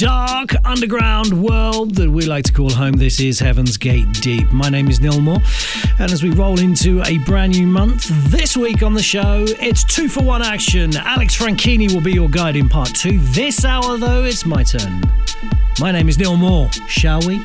Dark underground world that we like to call home, this is Heaven's Gate Deep. My name is Neil Moore, and as we roll into a brand new month, this week on the show, it's two for one action. Alex Franchini will be your guide in part two. This hour, though, it's my turn. My name is Neil Moore. Shall we?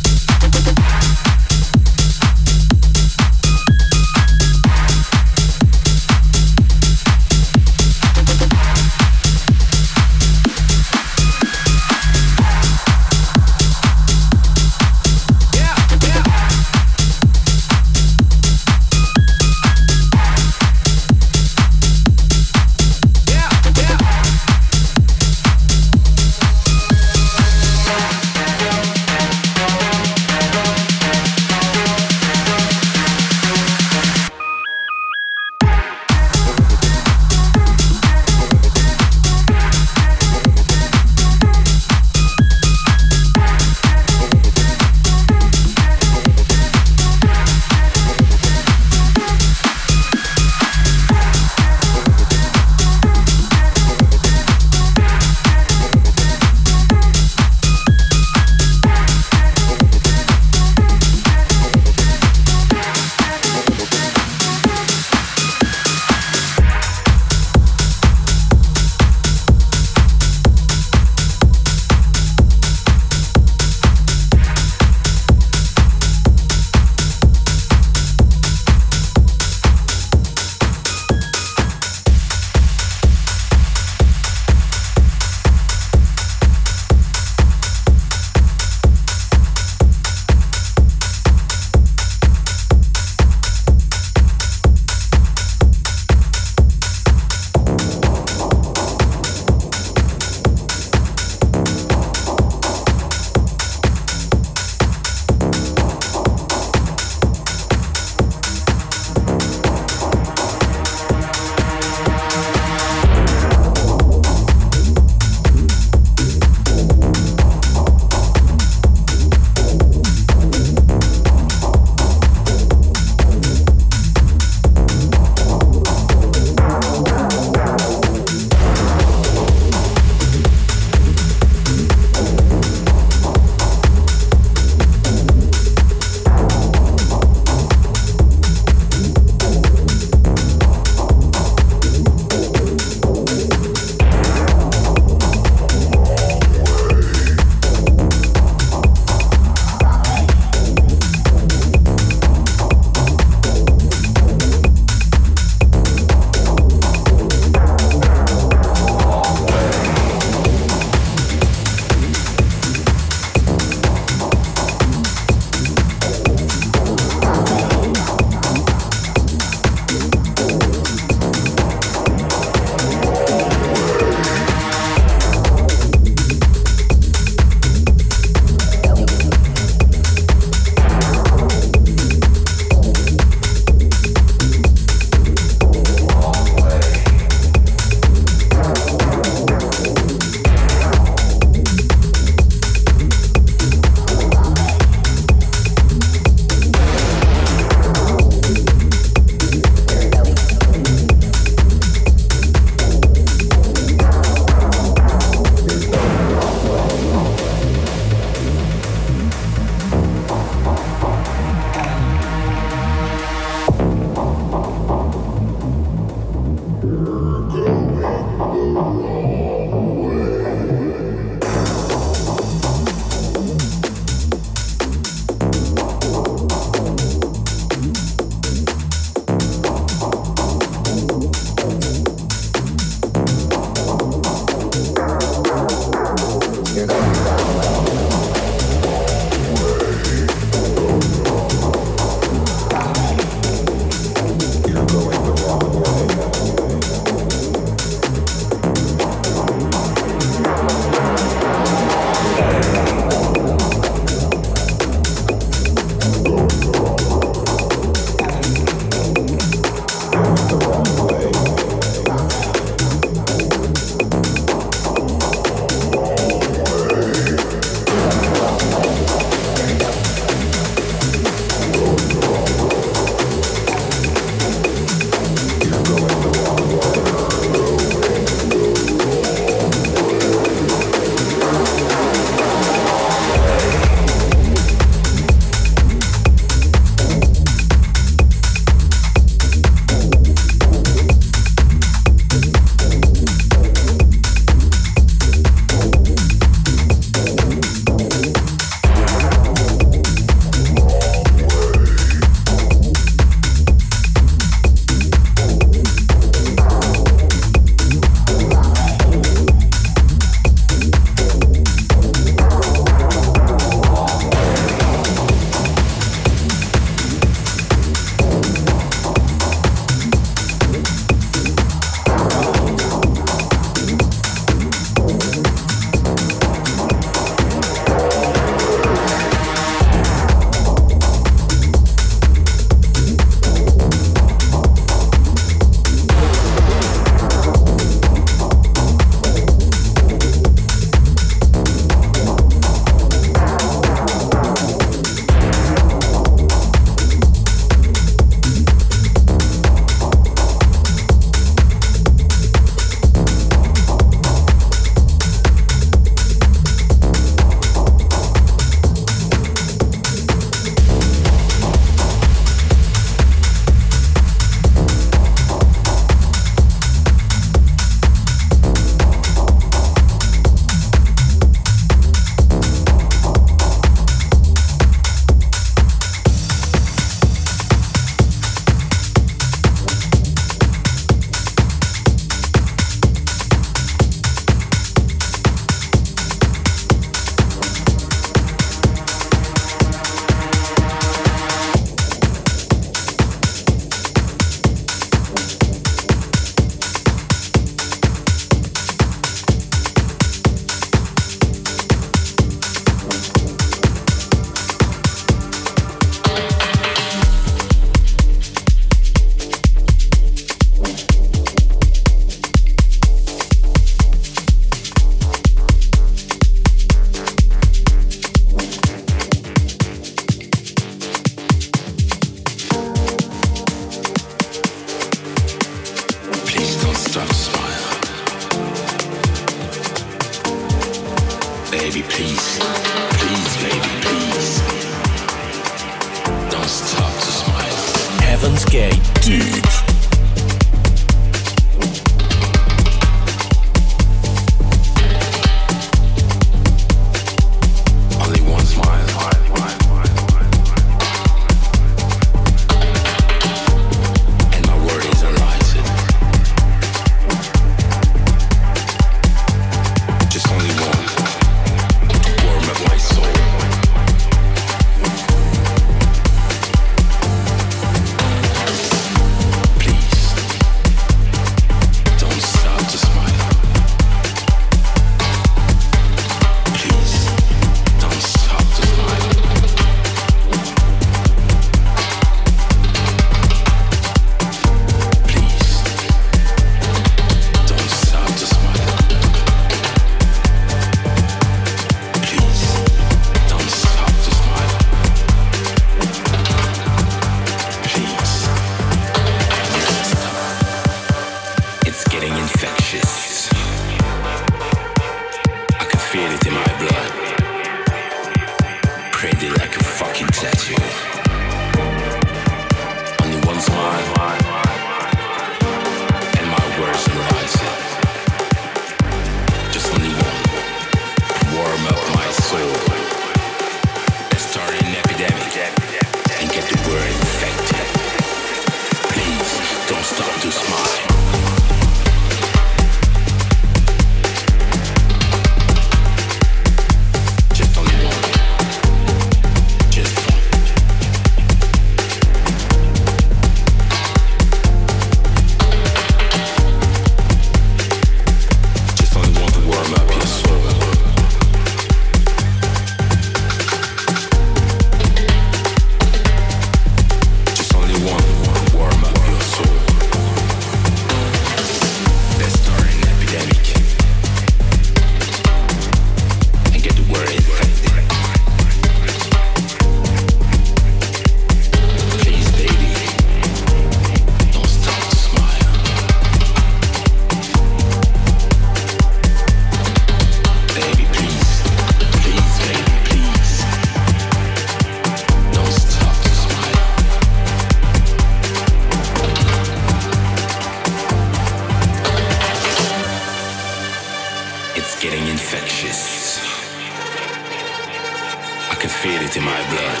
Feel it in my blood.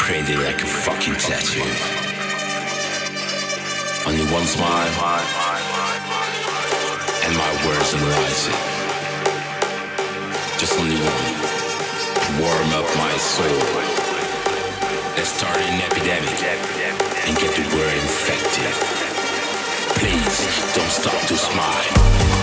Printed like a fucking tattoo. Only one smile, and my words analyze it. Just only one. Warm up my soul. Let's start an epidemic and get the world infected. Please don't stop to smile.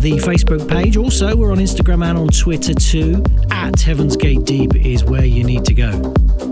The Facebook page. Also, we're on Instagram and on Twitter too. At Heaven's Gate Deep is where you need to go.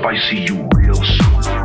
hope I see you real soon.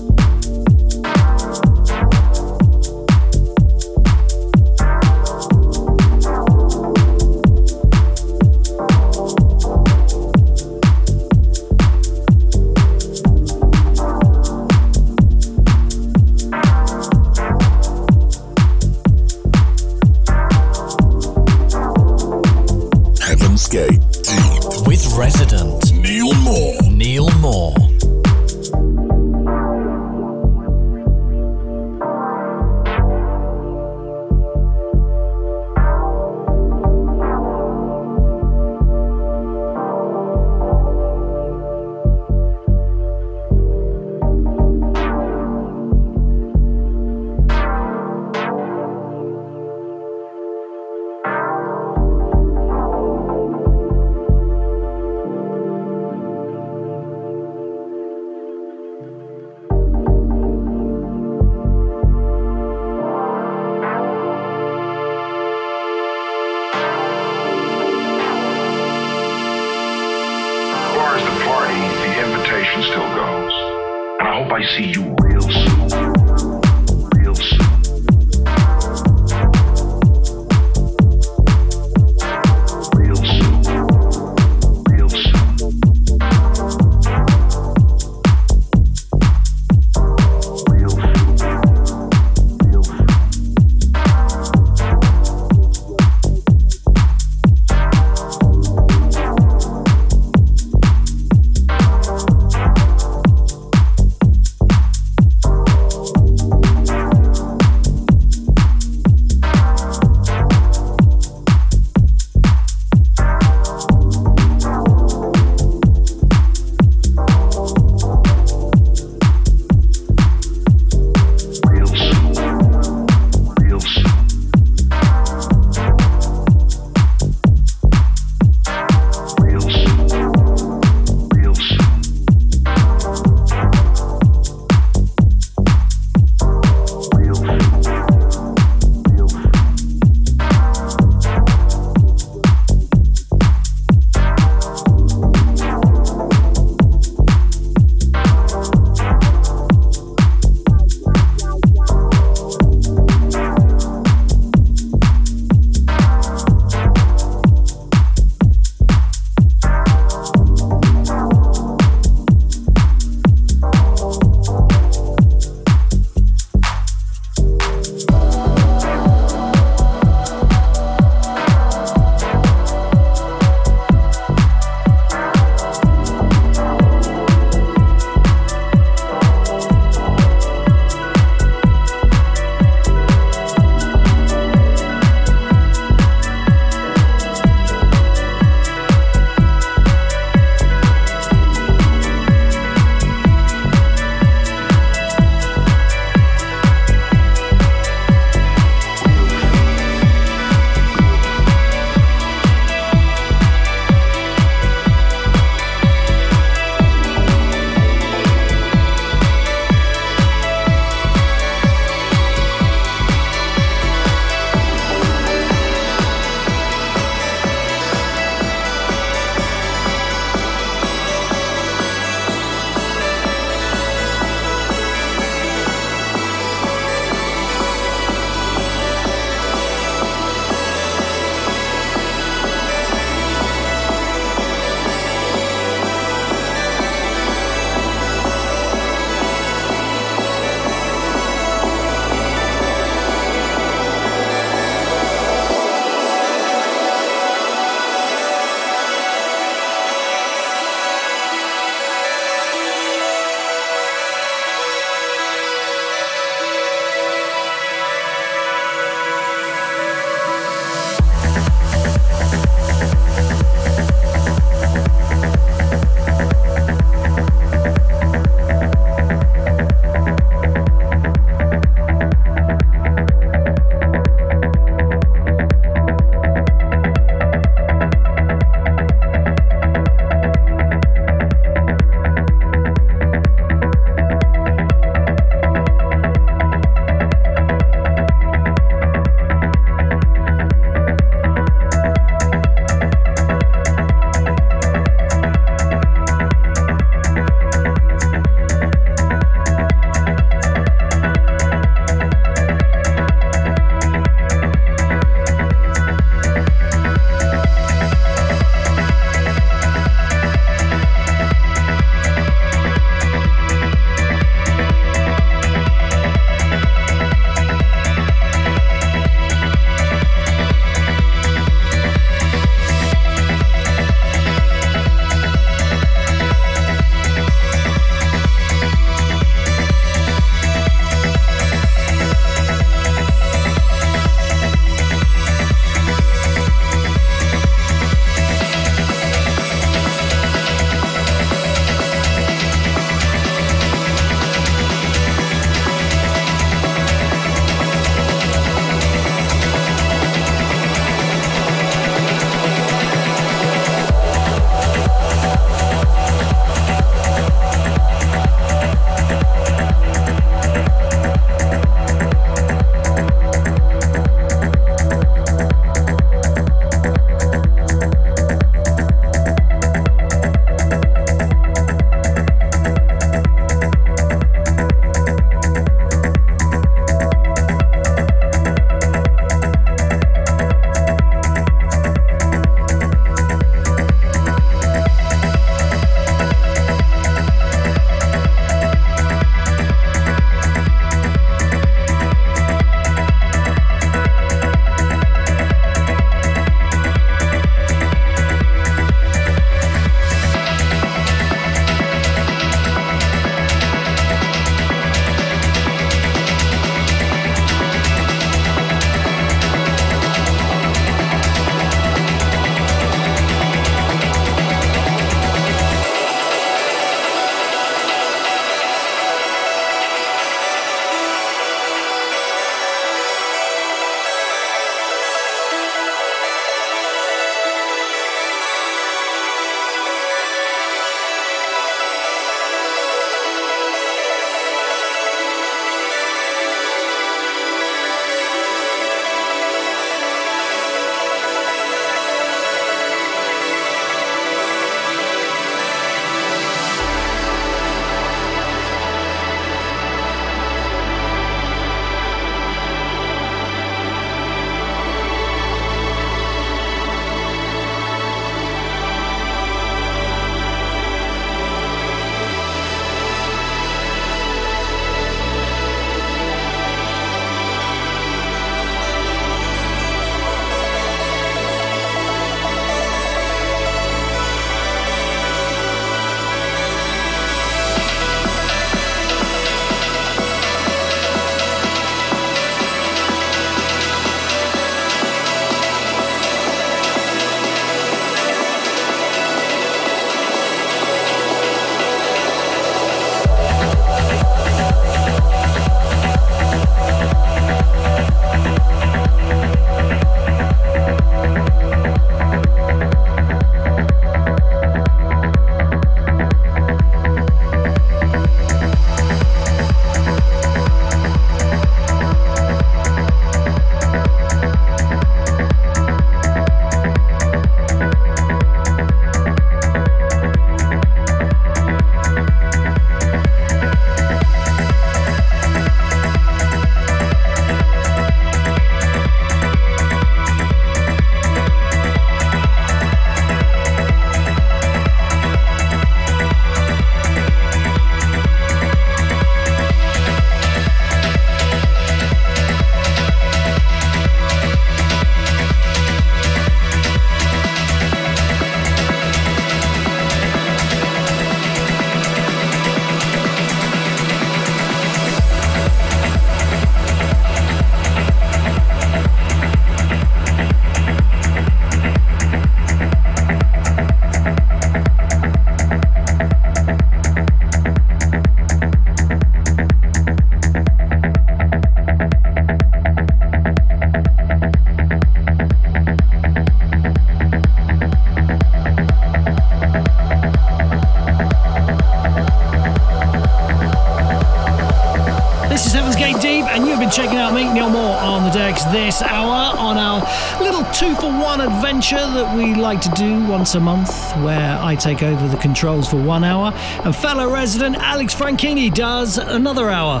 Been checking out me, Neil Moore, on the decks this hour on our little two for one adventure that we like to do once a month, where I take over the controls for one hour, and fellow resident Alex Franchini does another hour.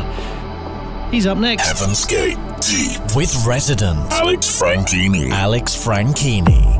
He's up next. Heaven's Gate Deep. With resident Alex Franchini. Alex Franchini.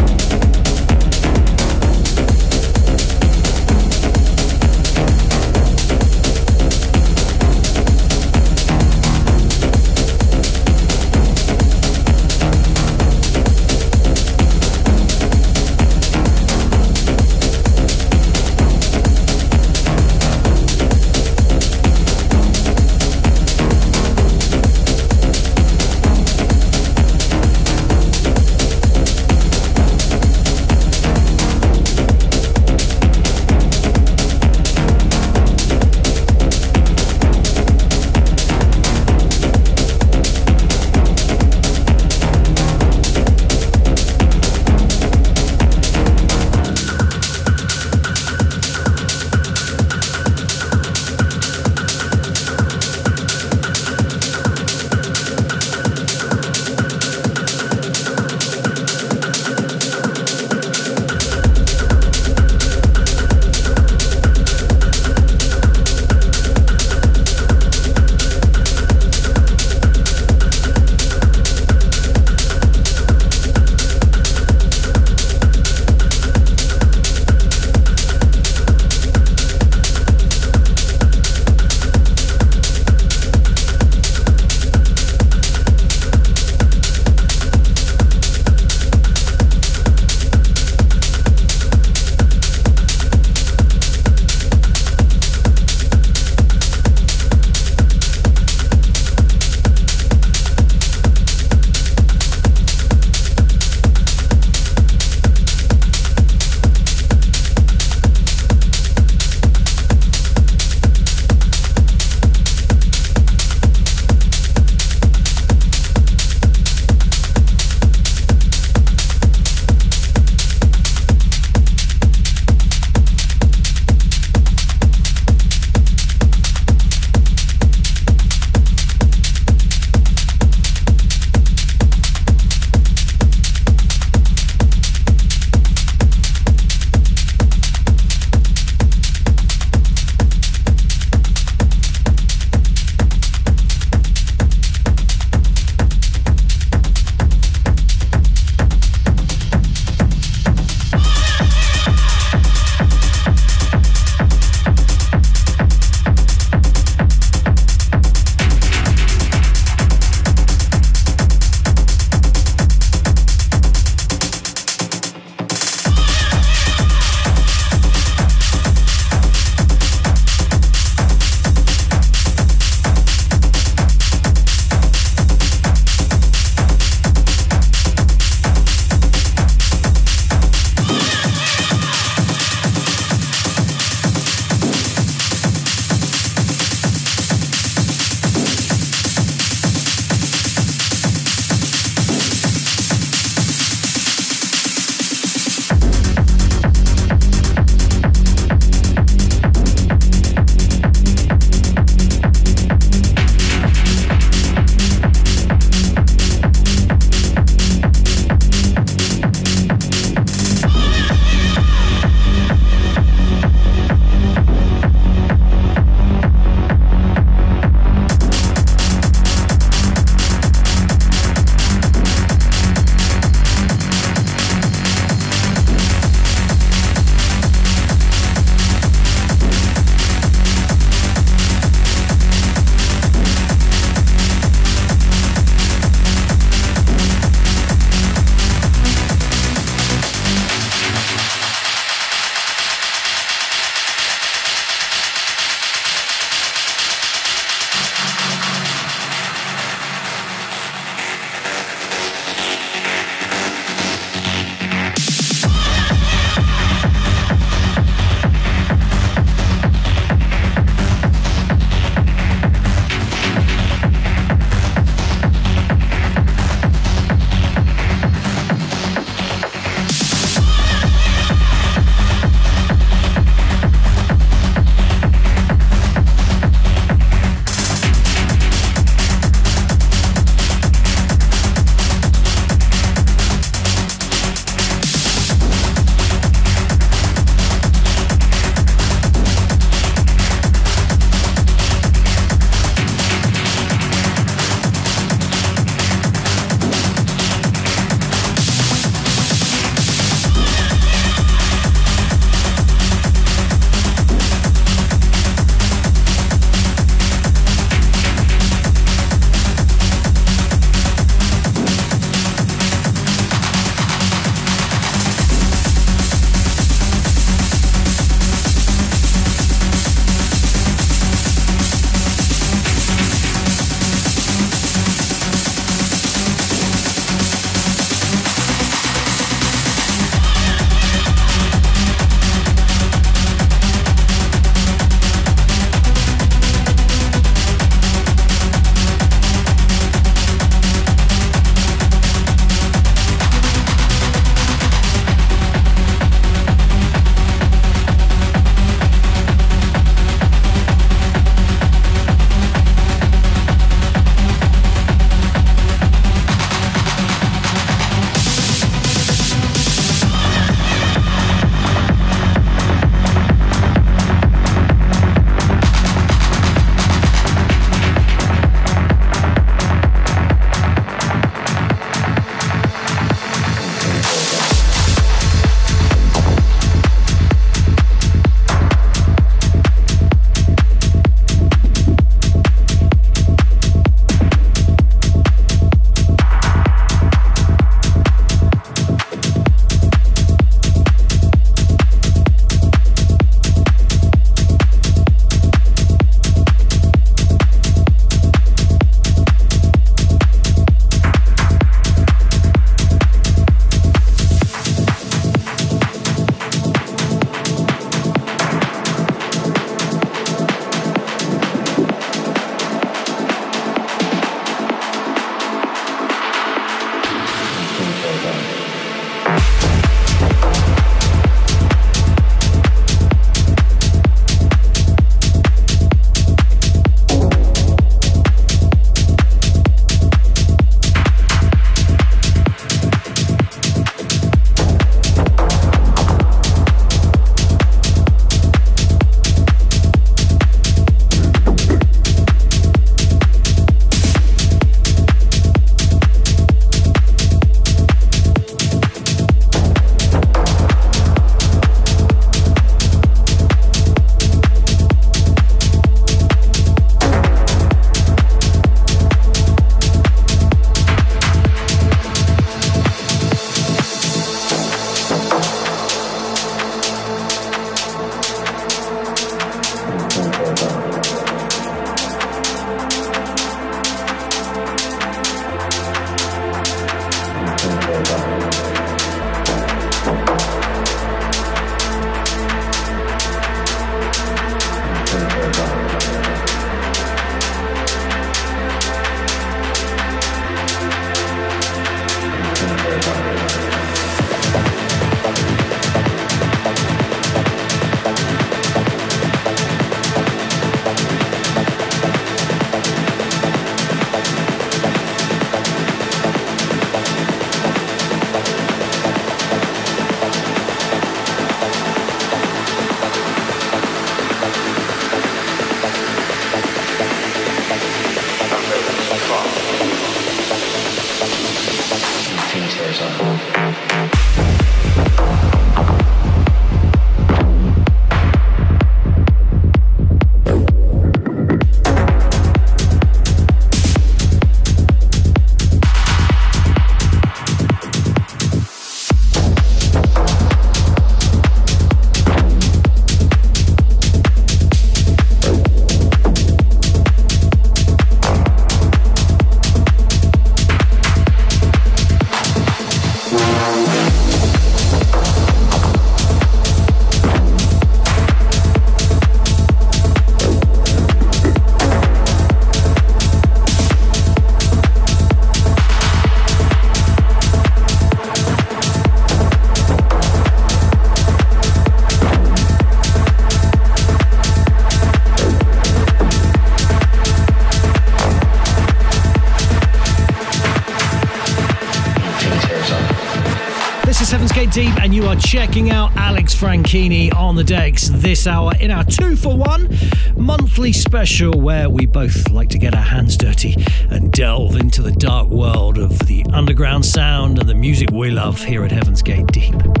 Checking out Alex Franchini on the decks this hour in our two for one monthly special where we both like to get our hands dirty and delve into the dark world of the underground sound and the music we love here at Heaven's Gate Deep.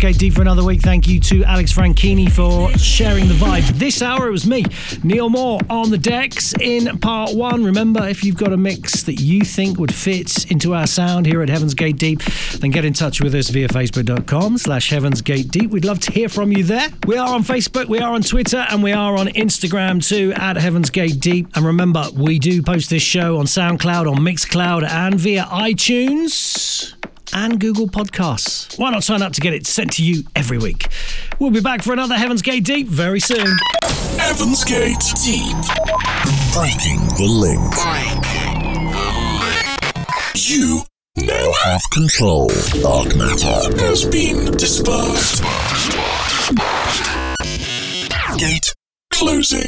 Deep for another week. Thank you to Alex Franchini for sharing the vibe. This hour it was me, Neil Moore, on the decks in part one. Remember, if you've got a mix that you think would fit into our sound here at Heaven's Gate Deep, then get in touch with us via facebook.com slash Heaven's Gate Deep. We'd love to hear from you there. We are on Facebook, we are on Twitter, and we are on Instagram too at Heaven's Gate Deep. And remember, we do post this show on SoundCloud, on Mixcloud, and via iTunes and Google Podcasts. Why not sign up to get it sent to you every week? We'll be back for another Heaven's Gate Deep very soon. Heaven's Gate Deep. Breaking the link. You now have control. Dark matter has been dispersed. Gate closing.